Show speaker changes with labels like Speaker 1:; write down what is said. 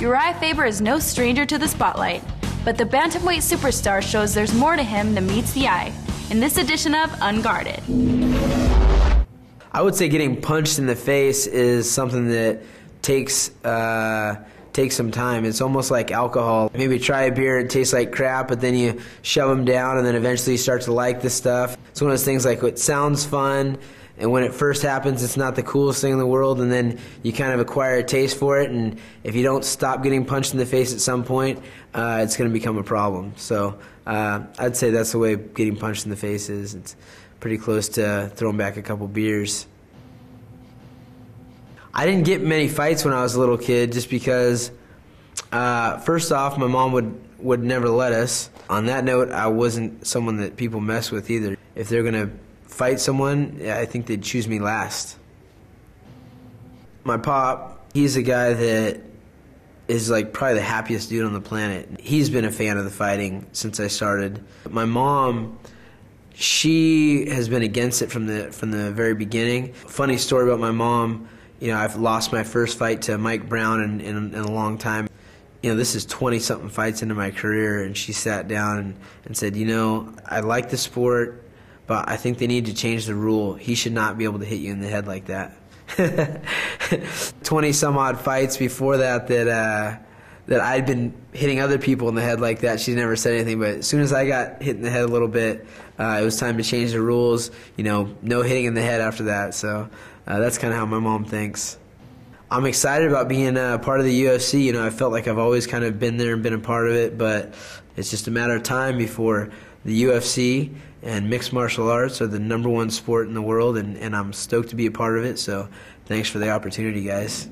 Speaker 1: Uriah Faber is no stranger to the spotlight, but the bantamweight superstar shows there's more to him than meets the eye in this edition of Unguarded.
Speaker 2: I would say getting punched in the face is something that takes uh, takes some time. It's almost like alcohol. Maybe try a beer, it tastes like crap, but then you shove them down, and then eventually you start to like the stuff. It's one of those things like it sounds fun, and when it first happens, it's not the coolest thing in the world, and then you kind of acquire a taste for it, and if you don't stop getting punched in the face at some point, uh, it's going to become a problem. So uh, I'd say that's the way getting punched in the face is. It's pretty close to throwing back a couple beers. I didn't get many fights when I was a little kid just because, uh, first off, my mom would, would never let us. On that note, I wasn't someone that people mess with either. If they're going to fight someone, I think they'd choose me last. My pop, he's a guy that is like probably the happiest dude on the planet. He's been a fan of the fighting since I started. My mom, she has been against it from the from the very beginning. Funny story about my mom. You know, I've lost my first fight to Mike Brown in, in, in a long time. You know, this is 20 something fights into my career, and she sat down and, and said, You know, I like the sport, but I think they need to change the rule. He should not be able to hit you in the head like that. 20 some odd fights before that that uh, that I'd been hitting other people in the head like that. She never said anything, but as soon as I got hit in the head a little bit, uh, it was time to change the rules. You know, no hitting in the head after that. So uh, that's kind of how my mom thinks. I'm excited about being a part of the UFC. You know, I felt like I've always kind of been there and been a part of it, but it's just a matter of time before the UFC and mixed martial arts are the number one sport in the world, and, and I'm stoked to be a part of it. So thanks for the opportunity, guys.